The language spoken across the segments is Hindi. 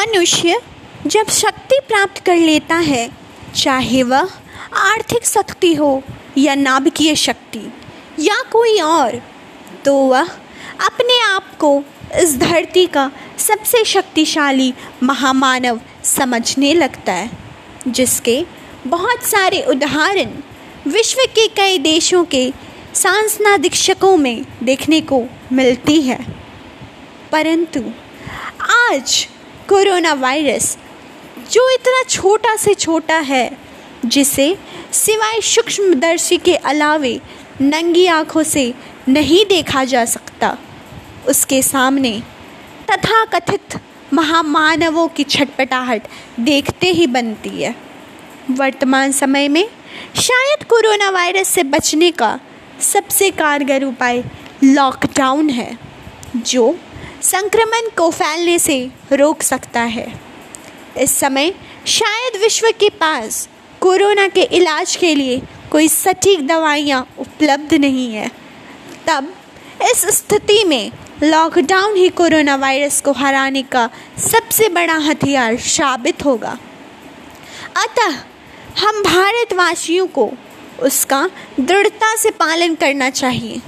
मनुष्य जब शक्ति प्राप्त कर लेता है, चाहे वह आर्थिक शक्ति हो या नाभिकीय शक्ति या कोई और तो वह अपने आप को इस धरती का सबसे शक्तिशाली महामानव समझने लगता है, जिसके बहुत सारे उदाहरण विश्व के कई देशों के सांस्नादिक्षकों में देखने को मिलती है। परंतु आज कोरोना वायरस जो इतना छोटा से छोटा है, जिसे सिवाय सूक्ष्मदर्शी के अलावे नंगी आँखों से नहीं देखा जा सकता, उसके सामने तथा कथित महामानवों की छटपटाहट देखते ही बनती है। वर्तमान समय में शायद कोरोना वायरस से बचने का सबसे कारगर उपाय लॉकडाउन है, जो संक्रमण को फैलने से रोक सकता है। इस समय शायद विश्व के पास कोरोना के इलाज के लिए कोई सटीक दवाइयाँ उपलब्ध नहीं है। तब इस स्थिति में लॉकडाउन ही कोरोना वायरस को हराने का सबसे बड़ा हथियार साबित होगा। अतः हम भारतवासियों को उसका दृढ़ता से पालन करना चाहिए।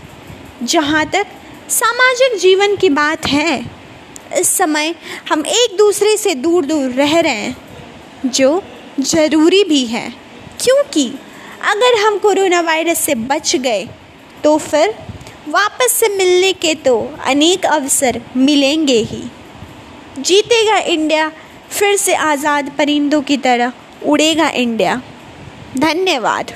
जहाँ तक सामाजिक जीवन की बात है। इस समय हम एक दूसरे से दूर दूर रह रहे हैं, जो ज़रूरी भी है। क्योंकि अगर हम कोरोना वायरस से बच गए तो फिर वापस से मिलने के तो अनेक अवसर मिलेंगे ही। जीतेगा इंडिया, फिर से आज़ाद परिंदों की तरह उड़ेगा इंडिया। धन्यवाद।